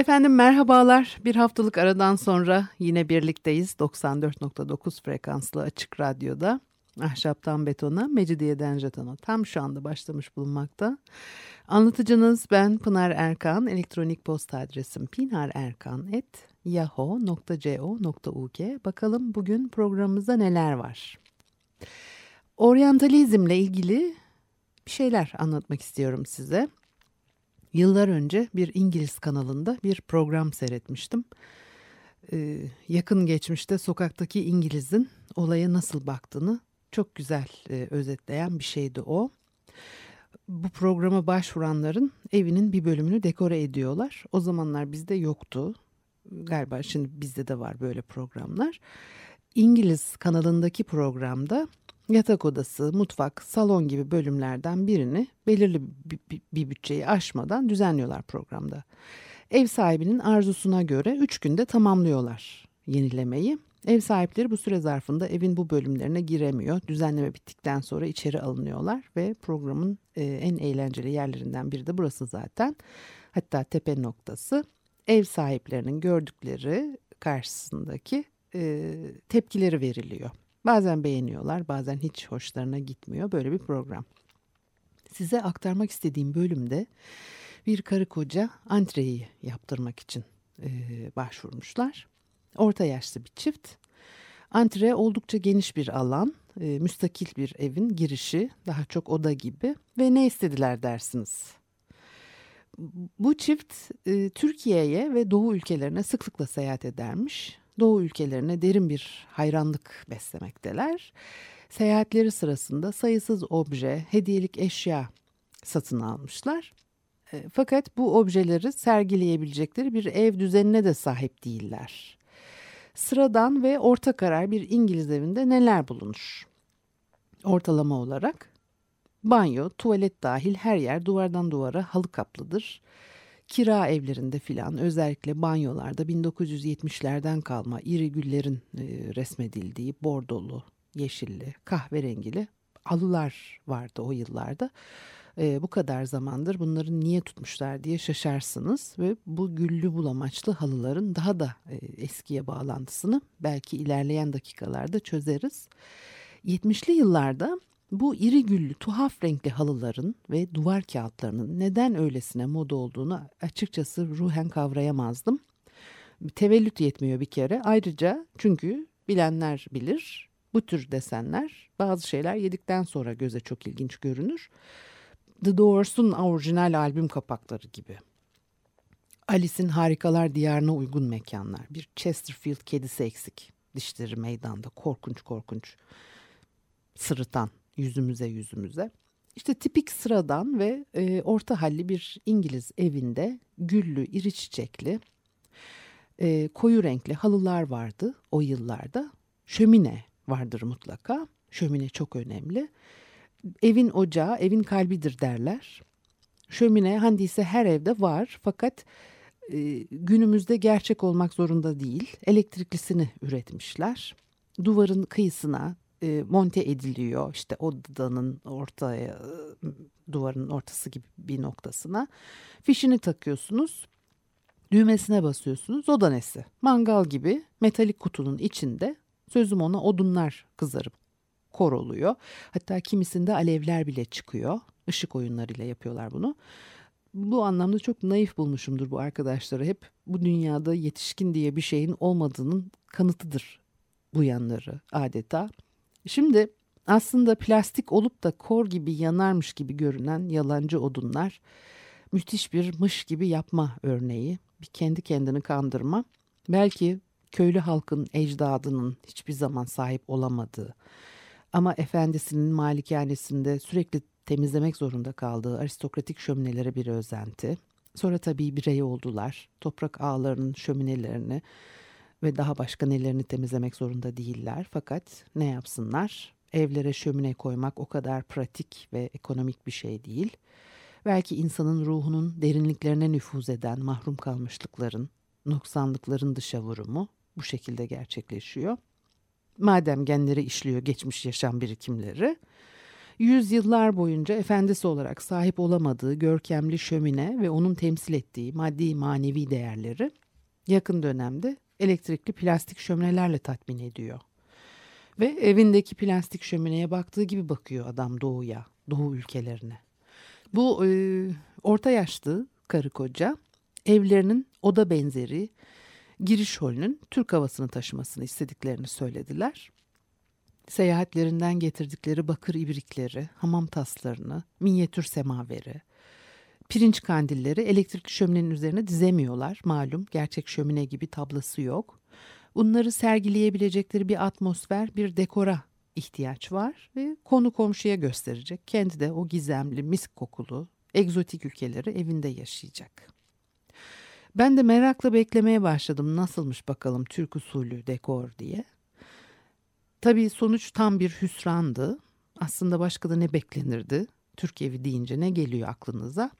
Efendim merhabalar. Bir haftalık aradan sonra yine birlikteyiz. 94.9 frekanslı açık radyoda. Ahşaptan betona, mecidiyeden jetona tam şu anda başlamış bulunmakta. Anlatıcınız ben Pınar Erkan. Elektronik posta adresim pinarerkan.yahoo.co.uk Bakalım bugün programımızda neler var. Oryantalizmle ilgili bir şeyler anlatmak istiyorum size. Yıllar önce bir İngiliz kanalında bir program seyretmiştim. Ee, yakın geçmişte sokaktaki İngiliz'in olaya nasıl baktığını çok güzel e, özetleyen bir şeydi o. Bu programa başvuranların evinin bir bölümünü dekore ediyorlar. O zamanlar bizde yoktu. Galiba şimdi bizde de var böyle programlar. İngiliz kanalındaki programda yatak odası, mutfak, salon gibi bölümlerden birini belirli bir bütçeyi aşmadan düzenliyorlar programda. Ev sahibinin arzusuna göre 3 günde tamamlıyorlar yenilemeyi. Ev sahipleri bu süre zarfında evin bu bölümlerine giremiyor. Düzenleme bittikten sonra içeri alınıyorlar ve programın e, en eğlenceli yerlerinden biri de burası zaten. Hatta tepe noktası ev sahiplerinin gördükleri karşısındaki e, tepkileri veriliyor. Bazen beğeniyorlar, bazen hiç hoşlarına gitmiyor. Böyle bir program. Size aktarmak istediğim bölümde bir karı koca antreyi yaptırmak için e, başvurmuşlar. Orta yaşlı bir çift. Antre oldukça geniş bir alan, e, müstakil bir evin girişi, daha çok oda gibi ve ne istediler dersiniz? Bu çift e, Türkiye'ye ve Doğu ülkelerine sıklıkla seyahat edermiş. Doğu ülkelerine derin bir hayranlık beslemekteler. Seyahatleri sırasında sayısız obje, hediyelik eşya satın almışlar. E, fakat bu objeleri sergileyebilecekleri bir ev düzenine de sahip değiller. Sıradan ve orta karar bir İngiliz evinde neler bulunur? Ortalama olarak banyo, tuvalet dahil her yer duvardan duvara halı kaplıdır kira evlerinde filan özellikle banyolarda 1970'lerden kalma iri güllerin e, resmedildiği bordolu, yeşilli, kahverengili halılar vardı o yıllarda. E, bu kadar zamandır bunları niye tutmuşlar diye şaşarsınız ve bu güllü bulamaçlı halıların daha da e, eskiye bağlantısını belki ilerleyen dakikalarda çözeriz. 70'li yıllarda bu iri güllü tuhaf renkli halıların ve duvar kağıtlarının neden öylesine moda olduğunu açıkçası ruhen kavrayamazdım. Tevellüt yetmiyor bir kere. Ayrıca çünkü bilenler bilir bu tür desenler bazı şeyler yedikten sonra göze çok ilginç görünür. The Doors'un orijinal albüm kapakları gibi. Alice'in Harikalar Diyarına uygun mekanlar. Bir Chesterfield kedisi eksik. Dişleri meydanda korkunç korkunç sırıtan yüzümüze yüzümüze. İşte tipik sıradan ve e, orta halli bir İngiliz evinde güllü, iri çiçekli, e, koyu renkli halılar vardı o yıllarda. Şömine vardır mutlaka. Şömine çok önemli. Evin ocağı, evin kalbidir derler. Şömine handiyse her evde var fakat e, günümüzde gerçek olmak zorunda değil. Elektriklisini üretmişler. Duvarın kıyısına e, monte ediliyor işte odanın ortaya duvarın ortası gibi bir noktasına. Fişini takıyorsunuz düğmesine basıyorsunuz oda nesi? Mangal gibi metalik kutunun içinde sözüm ona odunlar kızarıp kor oluyor. Hatta kimisinde alevler bile çıkıyor. Işık oyunlarıyla yapıyorlar bunu. Bu anlamda çok naif bulmuşumdur bu arkadaşları. Hep bu dünyada yetişkin diye bir şeyin olmadığının kanıtıdır bu yanları adeta. Şimdi aslında plastik olup da kor gibi yanarmış gibi görünen yalancı odunlar müthiş bir mış gibi yapma örneği. Bir kendi kendini kandırma. Belki köylü halkın ecdadının hiçbir zaman sahip olamadığı ama efendisinin malikanesinde sürekli temizlemek zorunda kaldığı aristokratik şöminelere bir özenti. Sonra tabii birey oldular. Toprak ağlarının şöminelerini ve daha başka nelerini temizlemek zorunda değiller. Fakat ne yapsınlar? Evlere şömine koymak o kadar pratik ve ekonomik bir şey değil. Belki insanın ruhunun derinliklerine nüfuz eden mahrum kalmışlıkların, noksanlıkların dışa vurumu bu şekilde gerçekleşiyor. Madem genleri işliyor geçmiş yaşam birikimleri, yüzyıllar boyunca efendisi olarak sahip olamadığı görkemli şömine ve onun temsil ettiği maddi manevi değerleri yakın dönemde elektrikli plastik şöminelerle tatmin ediyor. Ve evindeki plastik şömineye baktığı gibi bakıyor adam doğuya, doğu ülkelerine. Bu e, orta yaşlı karı koca evlerinin oda benzeri giriş holünün Türk havasını taşımasını istediklerini söylediler. Seyahatlerinden getirdikleri bakır ibrikleri, hamam taslarını, minyatür semaveri, pirinç kandilleri elektrikli şöminenin üzerine dizemiyorlar. Malum gerçek şömine gibi tablası yok. Bunları sergileyebilecekleri bir atmosfer, bir dekora ihtiyaç var ve konu komşuya gösterecek. Kendi de o gizemli, misk kokulu, egzotik ülkeleri evinde yaşayacak. Ben de merakla beklemeye başladım nasılmış bakalım Türk usulü dekor diye. Tabii sonuç tam bir hüsrandı. Aslında başka da ne beklenirdi? Türk evi deyince ne geliyor aklınıza?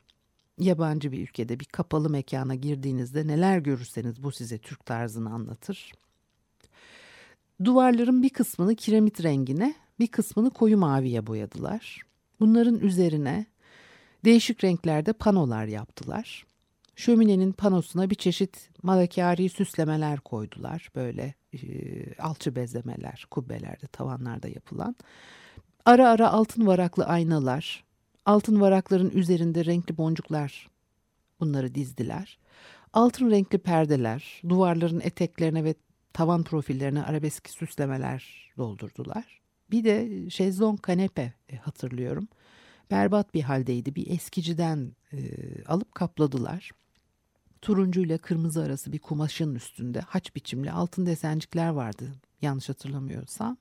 Yabancı bir ülkede bir kapalı mekana girdiğinizde neler görürseniz bu size Türk tarzını anlatır. Duvarların bir kısmını kiremit rengine, bir kısmını koyu maviye boyadılar. Bunların üzerine değişik renklerde panolar yaptılar. Şöminenin panosuna bir çeşit malakari süslemeler koydular. Böyle e, alçı bezemeler, kubbelerde, tavanlarda yapılan. Ara ara altın varaklı aynalar, altın varakların üzerinde renkli boncuklar bunları dizdiler. Altın renkli perdeler, duvarların eteklerine ve tavan profillerine arabesk süslemeler doldurdular. Bir de şezlong kanepe e, hatırlıyorum. Berbat bir haldeydi. Bir eskiciden e, alıp kapladılar. Turuncuyla kırmızı arası bir kumaşın üstünde haç biçimli altın desencikler vardı yanlış hatırlamıyorsam.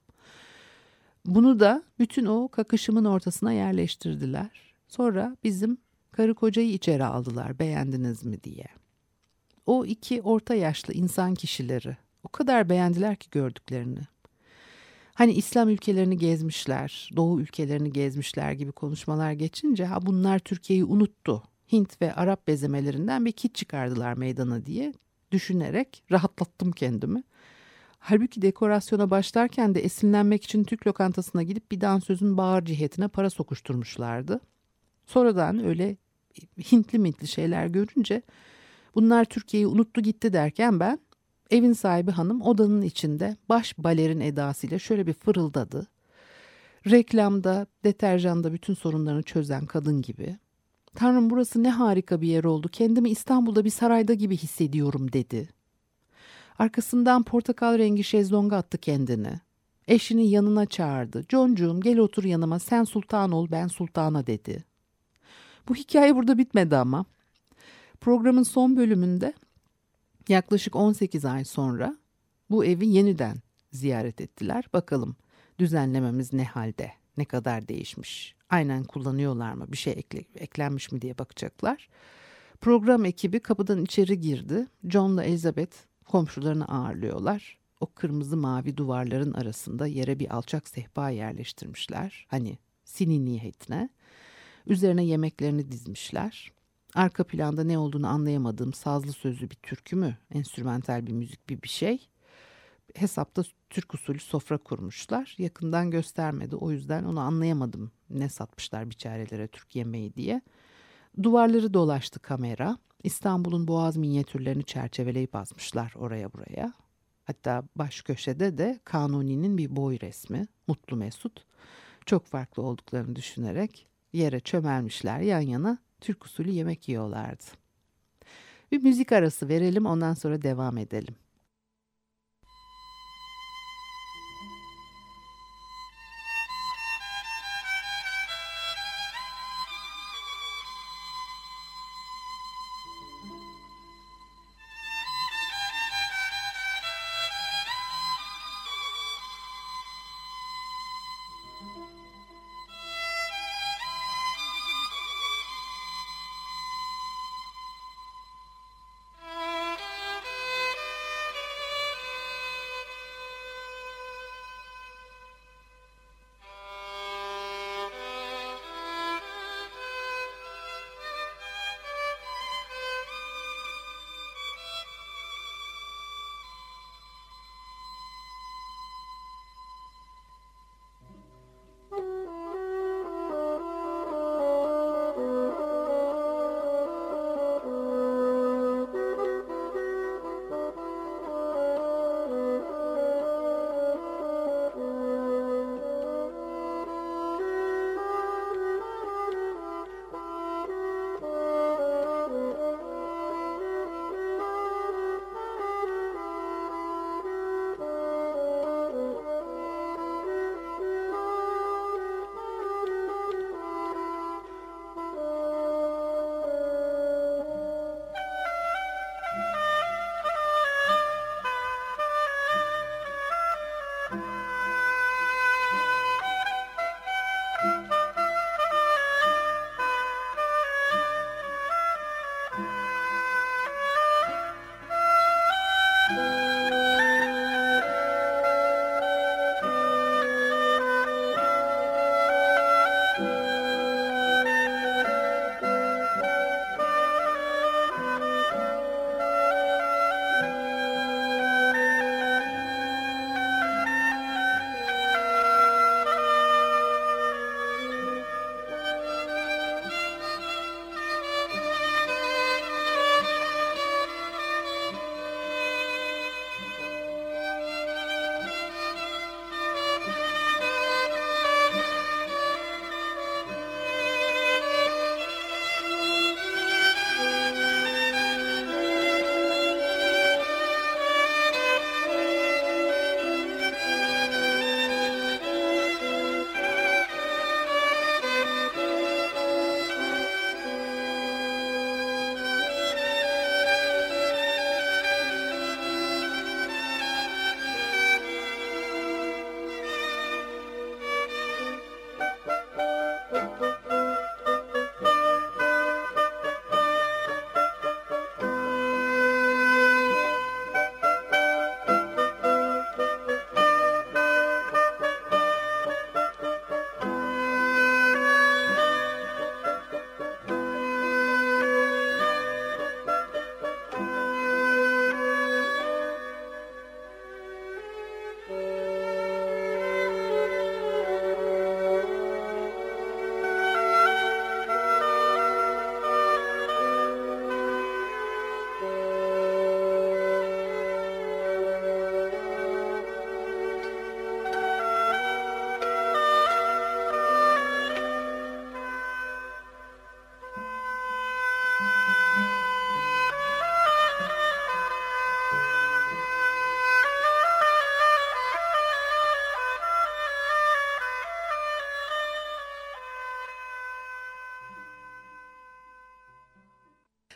Bunu da bütün o kakışımın ortasına yerleştirdiler. Sonra bizim karı kocayı içeri aldılar beğendiniz mi diye. O iki orta yaşlı insan kişileri o kadar beğendiler ki gördüklerini. Hani İslam ülkelerini gezmişler, Doğu ülkelerini gezmişler gibi konuşmalar geçince ha bunlar Türkiye'yi unuttu. Hint ve Arap bezemelerinden bir kit çıkardılar meydana diye düşünerek rahatlattım kendimi. Halbuki dekorasyona başlarken de esinlenmek için Türk lokantasına gidip bir dansözün bağır cihetine para sokuşturmuşlardı. Sonradan öyle Hintli mintli şeyler görünce bunlar Türkiye'yi unuttu gitti derken ben evin sahibi hanım odanın içinde baş balerin edasıyla şöyle bir fırıldadı. Reklamda, deterjanda bütün sorunlarını çözen kadın gibi. Tanrım burası ne harika bir yer oldu. Kendimi İstanbul'da bir sarayda gibi hissediyorum dedi. Arkasından portakal rengi şezlonga attı kendini. Eşini yanına çağırdı. Concuğum gel otur yanıma sen sultan ol ben sultana dedi. Bu hikaye burada bitmedi ama. Programın son bölümünde yaklaşık 18 ay sonra bu evi yeniden ziyaret ettiler. Bakalım düzenlememiz ne halde, ne kadar değişmiş, aynen kullanıyorlar mı, bir şey ekle, eklenmiş mi diye bakacaklar. Program ekibi kapıdan içeri girdi. John'la Elizabeth komşularını ağırlıyorlar. O kırmızı mavi duvarların arasında yere bir alçak sehpa yerleştirmişler. Hani sini niyetine. Üzerine yemeklerini dizmişler. Arka planda ne olduğunu anlayamadığım sazlı sözlü bir türkü mü, enstrümantal bir müzik bir bir şey. Hesapta Türk usulü sofra kurmuşlar. Yakından göstermedi o yüzden onu anlayamadım. Ne satmışlar biçarelere Türk yemeği diye. Duvarları dolaştı kamera. İstanbul'un boğaz minyatürlerini çerçeveleyip asmışlar oraya buraya. Hatta baş köşede de Kanuni'nin bir boy resmi, Mutlu Mesut. Çok farklı olduklarını düşünerek yere çömelmişler yan yana Türk usulü yemek yiyorlardı. Bir müzik arası verelim ondan sonra devam edelim.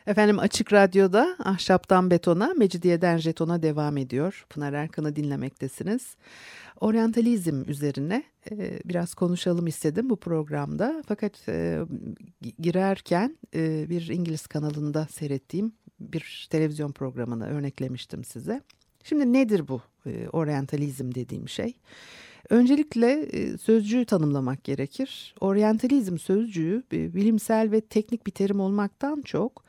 Efendim Açık Radyo'da Ahşaptan Betona, Mecidiyeden Jeton'a devam ediyor. Pınar Erkan'ı dinlemektesiniz. Oryantalizm üzerine e, biraz konuşalım istedim bu programda. Fakat e, girerken e, bir İngiliz kanalında seyrettiğim bir televizyon programını örneklemiştim size. Şimdi nedir bu e, oryantalizm dediğim şey? Öncelikle e, sözcüğü tanımlamak gerekir. Oryantalizm sözcüğü e, bilimsel ve teknik bir terim olmaktan çok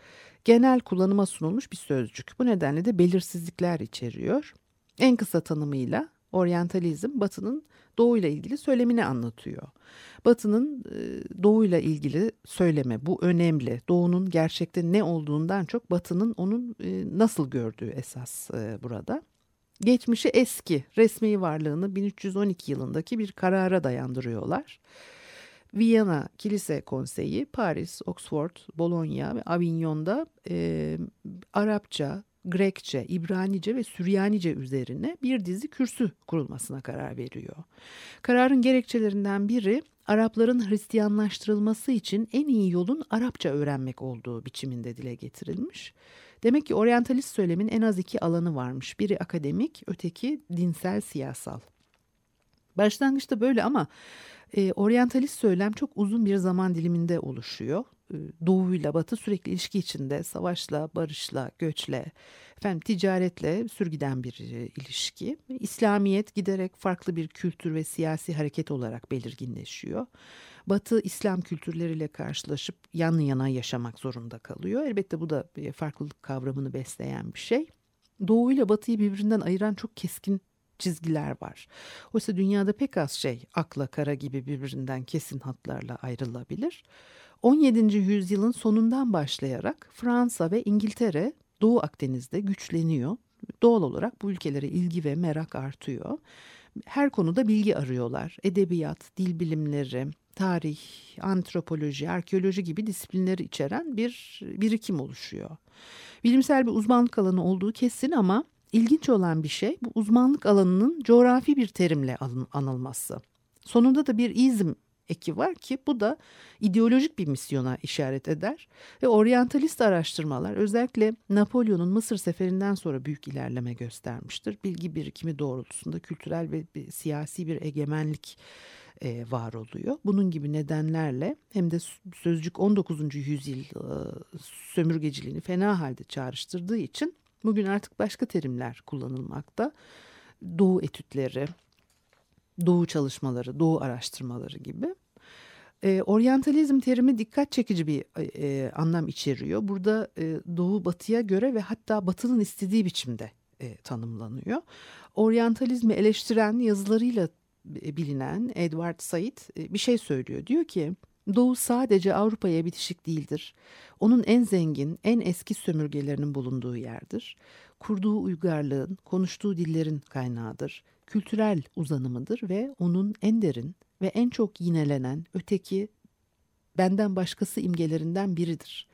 genel kullanıma sunulmuş bir sözcük. Bu nedenle de belirsizlikler içeriyor. En kısa tanımıyla oryantalizm batının doğuyla ilgili söylemini anlatıyor. Batının e, doğuyla ilgili söyleme bu önemli. Doğunun gerçekte ne olduğundan çok batının onun nasıl gördüğü esas burada. Geçmişi eski, resmi varlığını 1312 yılındaki bir karara dayandırıyorlar. Viyana Kilise Konseyi, Paris, Oxford, Bologna ve Avignon'da e, Arapça, Grekçe, İbranice ve Süryanice üzerine bir dizi kürsü kurulmasına karar veriyor. Kararın gerekçelerinden biri Arapların Hristiyanlaştırılması için en iyi yolun Arapça öğrenmek olduğu biçiminde dile getirilmiş. Demek ki oryantalist söylemin en az iki alanı varmış. Biri akademik, öteki dinsel, siyasal. Başlangıçta böyle ama e, oryantalist söylem çok uzun bir zaman diliminde oluşuyor. E, doğuyla batı sürekli ilişki içinde savaşla, barışla, göçle, efendim ticaretle sürgüden bir e, ilişki. İslamiyet giderek farklı bir kültür ve siyasi hareket olarak belirginleşiyor. Batı İslam kültürleriyle karşılaşıp yan yana yaşamak zorunda kalıyor. Elbette bu da farklılık kavramını besleyen bir şey. Doğu ile Batı'yı birbirinden ayıran çok keskin çizgiler var. Oysa dünyada pek az şey akla kara gibi birbirinden kesin hatlarla ayrılabilir. 17. yüzyılın sonundan başlayarak Fransa ve İngiltere Doğu Akdeniz'de güçleniyor. Doğal olarak bu ülkelere ilgi ve merak artıyor. Her konuda bilgi arıyorlar. Edebiyat, dil bilimleri, tarih, antropoloji, arkeoloji gibi disiplinleri içeren bir birikim oluşuyor. Bilimsel bir uzmanlık alanı olduğu kesin ama ilginç olan bir şey bu uzmanlık alanının coğrafi bir terimle anılması. Sonunda da bir izm eki var ki bu da ideolojik bir misyona işaret eder ve oryantalist araştırmalar özellikle Napolyon'un Mısır seferinden sonra büyük ilerleme göstermiştir. Bilgi birikimi doğrultusunda kültürel ve siyasi bir egemenlik e, var oluyor. Bunun gibi nedenlerle hem de sözcük 19. yüzyıl e, sömürgeciliğini fena halde çağrıştırdığı için Bugün artık başka terimler kullanılmakta. Doğu etütleri, doğu çalışmaları, doğu araştırmaları gibi. E, oryantalizm terimi dikkat çekici bir e, anlam içeriyor. Burada e, doğu batıya göre ve hatta batının istediği biçimde e, tanımlanıyor. Oryantalizmi eleştiren yazılarıyla e, bilinen Edward Said e, bir şey söylüyor. Diyor ki Doğu sadece Avrupa'ya bitişik değildir. Onun en zengin, en eski sömürgelerinin bulunduğu yerdir. Kurduğu uygarlığın, konuştuğu dillerin kaynağıdır. Kültürel uzanımıdır ve onun en derin ve en çok yinelenen öteki benden başkası imgelerinden biridir.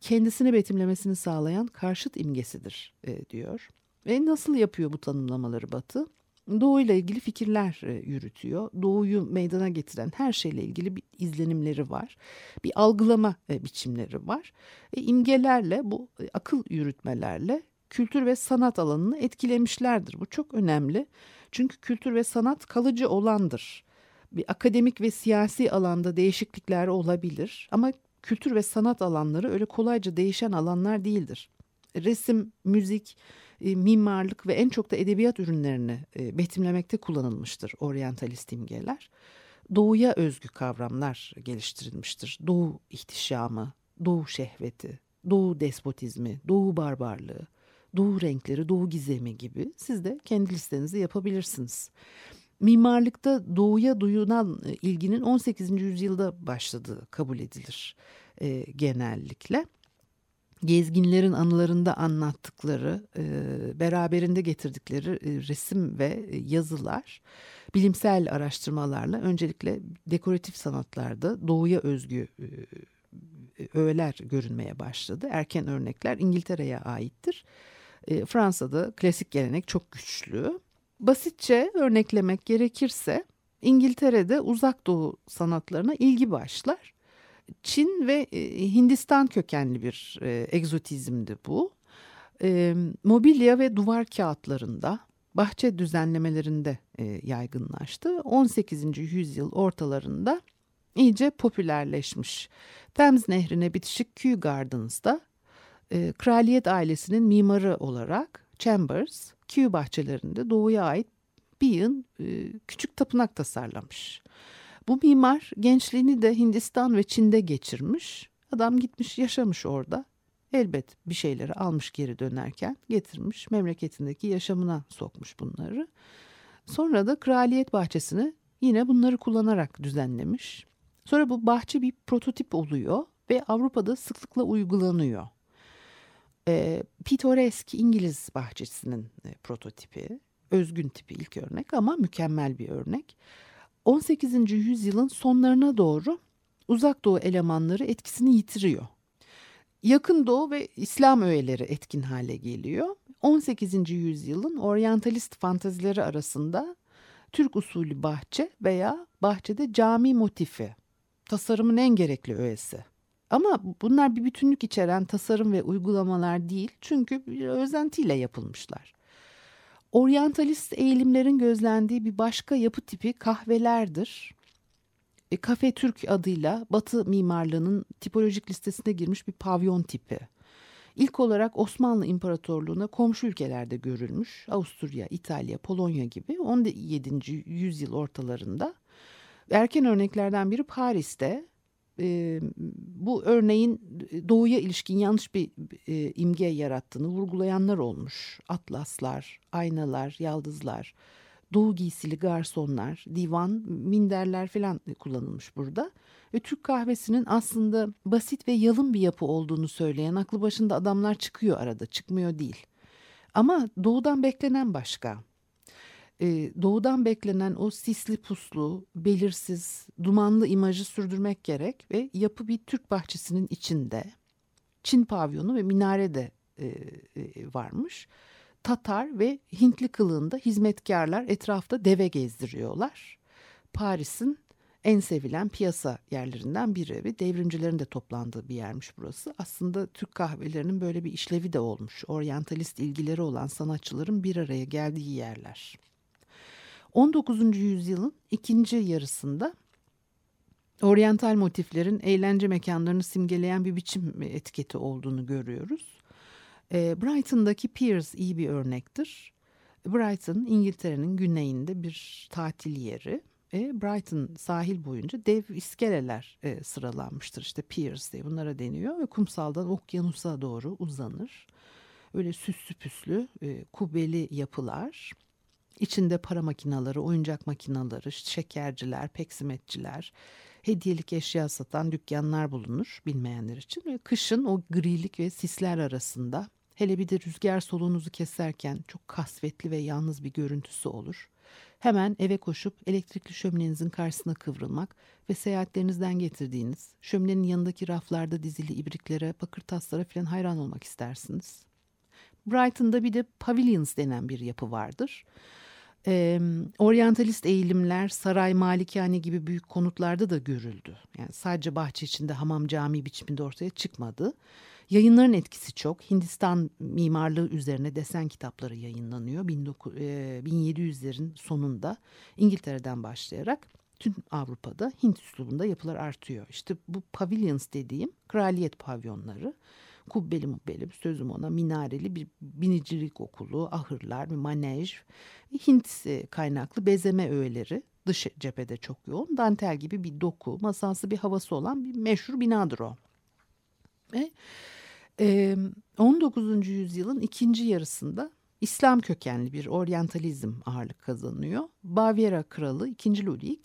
Kendisini betimlemesini sağlayan karşıt imgesidir e, diyor. Ve nasıl yapıyor bu tanımlamaları Batı? Doğu ile ilgili fikirler e, yürütüyor. Doğuyu meydana getiren her şeyle ilgili bir izlenimleri var. Bir algılama e, biçimleri var. E, imgelerle bu akıl yürütmelerle kültür ve sanat alanını etkilemişlerdir. Bu çok önemli. Çünkü kültür ve sanat kalıcı olandır. Bir akademik ve siyasi alanda değişiklikler olabilir ama kültür ve sanat alanları öyle kolayca değişen alanlar değildir. Resim, müzik, e, mimarlık ve en çok da edebiyat ürünlerini e, betimlemekte kullanılmıştır oryantalist imgeler. Doğuya özgü kavramlar geliştirilmiştir. Doğu ihtişamı, doğu şehveti, doğu despotizmi, doğu barbarlığı, doğu renkleri, doğu gizemi gibi siz de kendi listenizi yapabilirsiniz. Mimarlıkta doğuya duyulan e, ilginin 18. yüzyılda başladığı kabul edilir e, genellikle gezginlerin anılarında anlattıkları, e, beraberinde getirdikleri e, resim ve e, yazılar bilimsel araştırmalarla öncelikle dekoratif sanatlarda doğuya özgü öğeler görünmeye başladı. Erken örnekler İngiltere'ye aittir. Fransa'da klasik gelenek çok güçlü. Basitçe örneklemek gerekirse İngiltere'de uzak doğu sanatlarına ilgi başlar Çin ve e, Hindistan kökenli bir e, egzotizmdi bu. E, mobilya ve duvar kağıtlarında, bahçe düzenlemelerinde yaygınlaştı. 18. yüzyıl ortalarında iyice popülerleşmiş. Thames Nehri'ne bitişik Kew Gardens'da kraliyet ailesinin mimarı olarak Chambers, Kew bahçelerinde doğuya ait bir yığın küçük tapınak tasarlamış. Bu mimar gençliğini de Hindistan ve Çin'de geçirmiş. Adam gitmiş yaşamış orada. Elbet bir şeyleri almış geri dönerken getirmiş memleketindeki yaşamına sokmuş bunları. Sonra da kraliyet bahçesini yine bunları kullanarak düzenlemiş. Sonra bu bahçe bir prototip oluyor ve Avrupa'da sıklıkla uygulanıyor. E, Pittoresk İngiliz bahçesinin e, prototipi, özgün tipi ilk örnek ama mükemmel bir örnek. 18. yüzyılın sonlarına doğru uzak doğu elemanları etkisini yitiriyor. Yakın Doğu ve İslam öğeleri etkin hale geliyor. 18. yüzyılın oryantalist fantazileri arasında Türk usulü bahçe veya bahçede cami motifi tasarımın en gerekli öğesi. Ama bunlar bir bütünlük içeren tasarım ve uygulamalar değil çünkü bir özentiyle yapılmışlar. Oryantalist eğilimlerin gözlendiği bir başka yapı tipi kahvelerdir. E, Kafe Türk adıyla Batı mimarlığının tipolojik listesine girmiş bir pavyon tipi. İlk olarak Osmanlı İmparatorluğu'na komşu ülkelerde görülmüş. Avusturya, İtalya, Polonya gibi 17. yüzyıl ortalarında. Erken örneklerden biri Paris'te e, bu örneğin doğuya ilişkin yanlış bir e, imge yarattığını vurgulayanlar olmuş. Atlaslar, aynalar, yaldızlar, doğu giysili garsonlar, divan, minderler falan kullanılmış burada. Ve Türk kahvesinin aslında basit ve yalın bir yapı olduğunu söyleyen aklı başında adamlar çıkıyor arada, çıkmıyor değil. Ama doğudan beklenen başka e, doğudan beklenen o sisli puslu, belirsiz, dumanlı imajı sürdürmek gerek ve yapı bir Türk bahçesinin içinde Çin pavyonu ve minare de e, e, varmış. Tatar ve Hintli kılığında hizmetkarlar etrafta deve gezdiriyorlar. Paris'in en sevilen piyasa yerlerinden biri ve devrimcilerin de toplandığı bir yermiş burası. Aslında Türk kahvelerinin böyle bir işlevi de olmuş. Oryantalist ilgileri olan sanatçıların bir araya geldiği yerler. 19. yüzyılın ikinci yarısında oryantal motiflerin eğlence mekanlarını simgeleyen bir biçim etiketi olduğunu görüyoruz. E, Brighton'daki Piers iyi bir örnektir. Brighton İngiltere'nin güneyinde bir tatil yeri. E, Brighton sahil boyunca dev iskeleler e, sıralanmıştır. İşte piers diye bunlara deniyor ve kumsaldan okyanusa doğru uzanır. Öyle süslü püslü e, kubbeli yapılar. İçinde para makinaları, oyuncak makinaları, şekerciler, peksimetçiler, hediyelik eşya satan dükkanlar bulunur bilmeyenler için. Ve kışın o grilik ve sisler arasında hele bir de rüzgar solunuzu keserken çok kasvetli ve yalnız bir görüntüsü olur. Hemen eve koşup elektrikli şöminenizin karşısına kıvrılmak ve seyahatlerinizden getirdiğiniz şöminenin yanındaki raflarda dizili ibriklere, bakır taslara falan hayran olmak istersiniz. Brighton'da bir de pavilions denen bir yapı vardır. Ee, oryantalist eğilimler saray, malikane gibi büyük konutlarda da görüldü. Yani sadece bahçe içinde hamam cami biçiminde ortaya çıkmadı. Yayınların etkisi çok. Hindistan mimarlığı üzerine desen kitapları yayınlanıyor. 1700'lerin e, sonunda İngiltere'den başlayarak tüm Avrupa'da Hint üslubunda yapılar artıyor. İşte bu pavilions dediğim kraliyet pavyonları. Kubbeli mubbeli sözüm ona minareli bir binicilik okulu, ahırlar, bir manej, Hint e, kaynaklı bezeme öğeleri dış cephede çok yoğun. Dantel gibi bir doku, masalsı bir havası olan bir meşhur binadır o. Ve e, 19. yüzyılın ikinci yarısında İslam kökenli bir oryantalizm ağırlık kazanıyor. Bavyera Kralı 2. Ludwig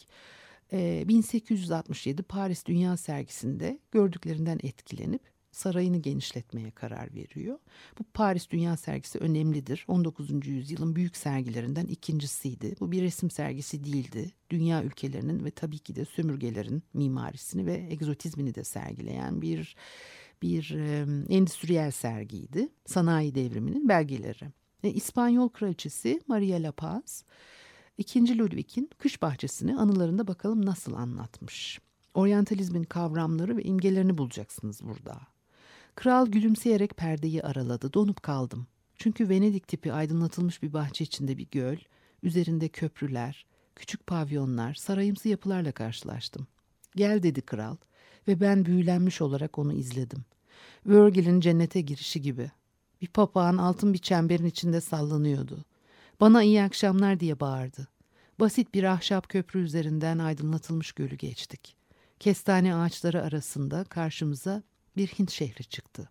1867 Paris Dünya Sergisi'nde gördüklerinden etkilenip sarayını genişletmeye karar veriyor. Bu Paris Dünya Sergisi önemlidir. 19. yüzyılın büyük sergilerinden ikincisiydi. Bu bir resim sergisi değildi. Dünya ülkelerinin ve tabii ki de sömürgelerin mimarisini ve egzotizmini de sergileyen bir bir e, endüstriyel sergiydi. Sanayi devriminin belgeleri. E, İspanyol kraliçesi Maria La Paz, 2. Ludwig'in kış bahçesini anılarında bakalım nasıl anlatmış. Oryantalizmin kavramları ve imgelerini bulacaksınız burada. Kral gülümseyerek perdeyi araladı. Donup kaldım. Çünkü Venedik tipi aydınlatılmış bir bahçe içinde bir göl, üzerinde köprüler, küçük pavyonlar, sarayımsı yapılarla karşılaştım. Gel dedi kral ve ben büyülenmiş olarak onu izledim. Virgil'in cennete girişi gibi. Bir papağan altın bir çemberin içinde sallanıyordu. Bana iyi akşamlar diye bağırdı. Basit bir ahşap köprü üzerinden aydınlatılmış gölü geçtik. Kestane ağaçları arasında karşımıza bir Hint şehri çıktı.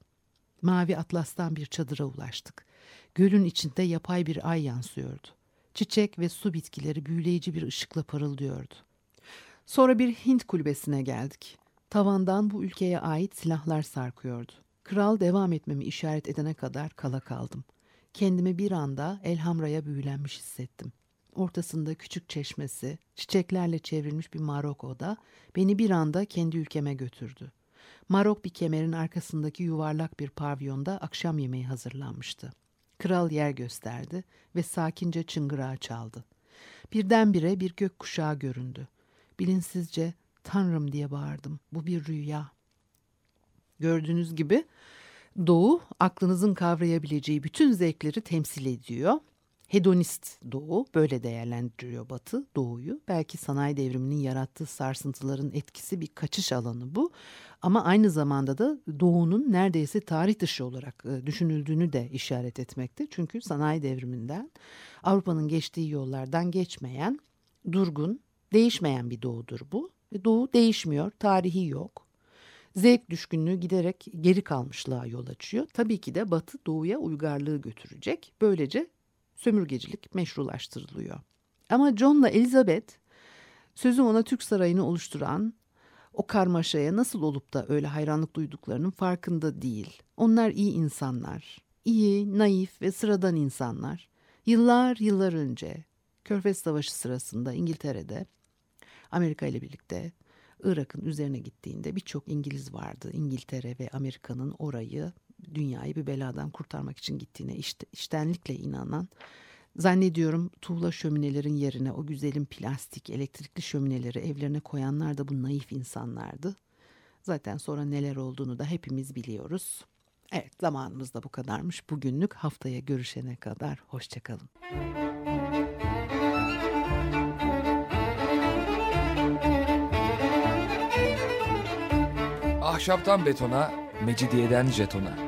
Mavi atlastan bir çadıra ulaştık. Gölün içinde yapay bir ay yansıyordu. Çiçek ve su bitkileri büyüleyici bir ışıkla parıldıyordu. Sonra bir Hint kulübesine geldik. Tavandan bu ülkeye ait silahlar sarkıyordu. Kral devam etmemi işaret edene kadar kala kaldım. Kendimi bir anda Elhamra'ya büyülenmiş hissettim. Ortasında küçük çeşmesi, çiçeklerle çevrilmiş bir Marok oda beni bir anda kendi ülkeme götürdü. Marok bir kemerin arkasındaki yuvarlak bir pavyonda akşam yemeği hazırlanmıştı. Kral yer gösterdi ve sakince çıngırağı çaldı. Birdenbire bir gök kuşağı göründü. Bilinsizce Tanrım diye bağırdım. Bu bir rüya. Gördüğünüz gibi Doğu aklınızın kavrayabileceği bütün zevkleri temsil ediyor. Hedonist Doğu böyle değerlendiriyor Batı Doğu'yu. Belki sanayi devriminin yarattığı sarsıntıların etkisi bir kaçış alanı bu. Ama aynı zamanda da Doğu'nun neredeyse tarih dışı olarak e, düşünüldüğünü de işaret etmekte. Çünkü sanayi devriminden Avrupa'nın geçtiği yollardan geçmeyen, durgun, değişmeyen bir Doğu'dur bu. Doğu değişmiyor, tarihi yok. Zevk düşkünlüğü giderek geri kalmışlığa yol açıyor. Tabii ki de Batı Doğu'ya uygarlığı götürecek. Böylece sömürgecilik meşrulaştırılıyor. Ama John'la Elizabeth sözü ona Türk Sarayı'nı oluşturan o karmaşaya nasıl olup da öyle hayranlık duyduklarının farkında değil. Onlar iyi insanlar, iyi, naif ve sıradan insanlar. Yıllar yıllar önce Körfez Savaşı sırasında İngiltere'de Amerika ile birlikte Irak'ın üzerine gittiğinde birçok İngiliz vardı. İngiltere ve Amerika'nın orayı dünyayı bir beladan kurtarmak için gittiğine işte, iştenlikle inanan Zannediyorum tuğla şöminelerin yerine o güzelim plastik elektrikli şömineleri evlerine koyanlar da bu naif insanlardı. Zaten sonra neler olduğunu da hepimiz biliyoruz. Evet zamanımız da bu kadarmış. Bugünlük haftaya görüşene kadar hoşçakalın. Ahşaptan betona, mecidiyeden jetona.